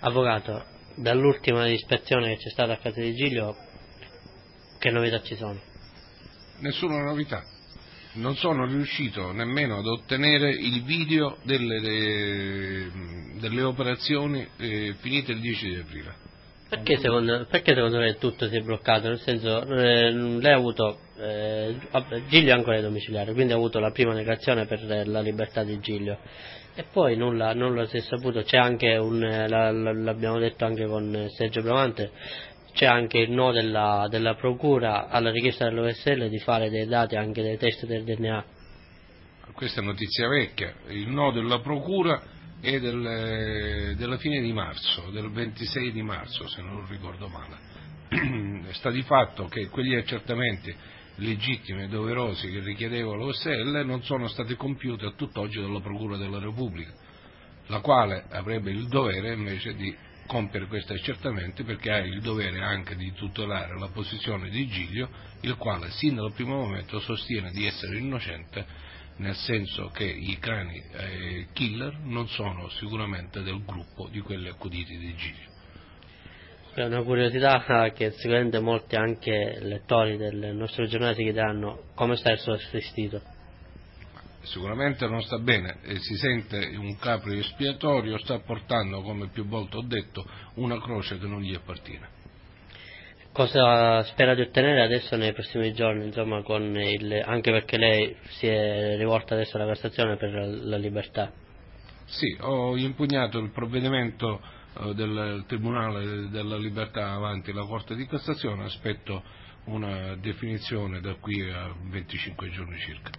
Avvocato, dall'ultima ispezione che c'è stata a casa di Giglio, che novità ci sono? Nessuna novità. Non sono riuscito nemmeno ad ottenere il video delle, delle, operazioni eh, finite il 10 aprile. Perché secondo, perché secondo lei tutto si è bloccato? Nel senso, eh, lei ha avuto, eh, Giglio è ancora domiciliare, quindi ha avuto la prima negazione per la libertà di Giglio e poi nulla, nulla si è saputo, c'è anche un, l'abbiamo detto anche con Sergio Bramante, c'è anche il no della, della procura alla richiesta dell'OSL di fare dei dati anche dei test del DNA. Questa è notizia vecchia, il no della procura è del, della fine di marzo, del 26 di marzo se non ricordo male. Sta di fatto che quegli accertamenti legittimi e doverosi che richiedeva l'OSL non sono stati compiuti a tutt'oggi dalla Procura della Repubblica, la quale avrebbe il dovere invece di compiere questi accertamenti perché ha il dovere anche di tutelare la posizione di Giglio, il quale sin dal primo momento sostiene di essere innocente, nel senso che i cani eh, killer non sono sicuramente del gruppo di quelli accuditi di Giglio. È una curiosità che sicuramente molti anche lettori del nostro giornale si chiederanno come sta il suo assistito. Sicuramente non sta bene e si sente un capo espiatorio, sta portando, come più volte ho detto, una croce che non gli appartiene. Cosa spera di ottenere adesso nei prossimi giorni, insomma, il, anche perché lei si è rivolta adesso alla Cassazione per la libertà? Sì, ho impugnato il provvedimento eh, del Tribunale della Libertà avanti la Corte di Cassazione, aspetto una definizione da qui a 25 giorni circa.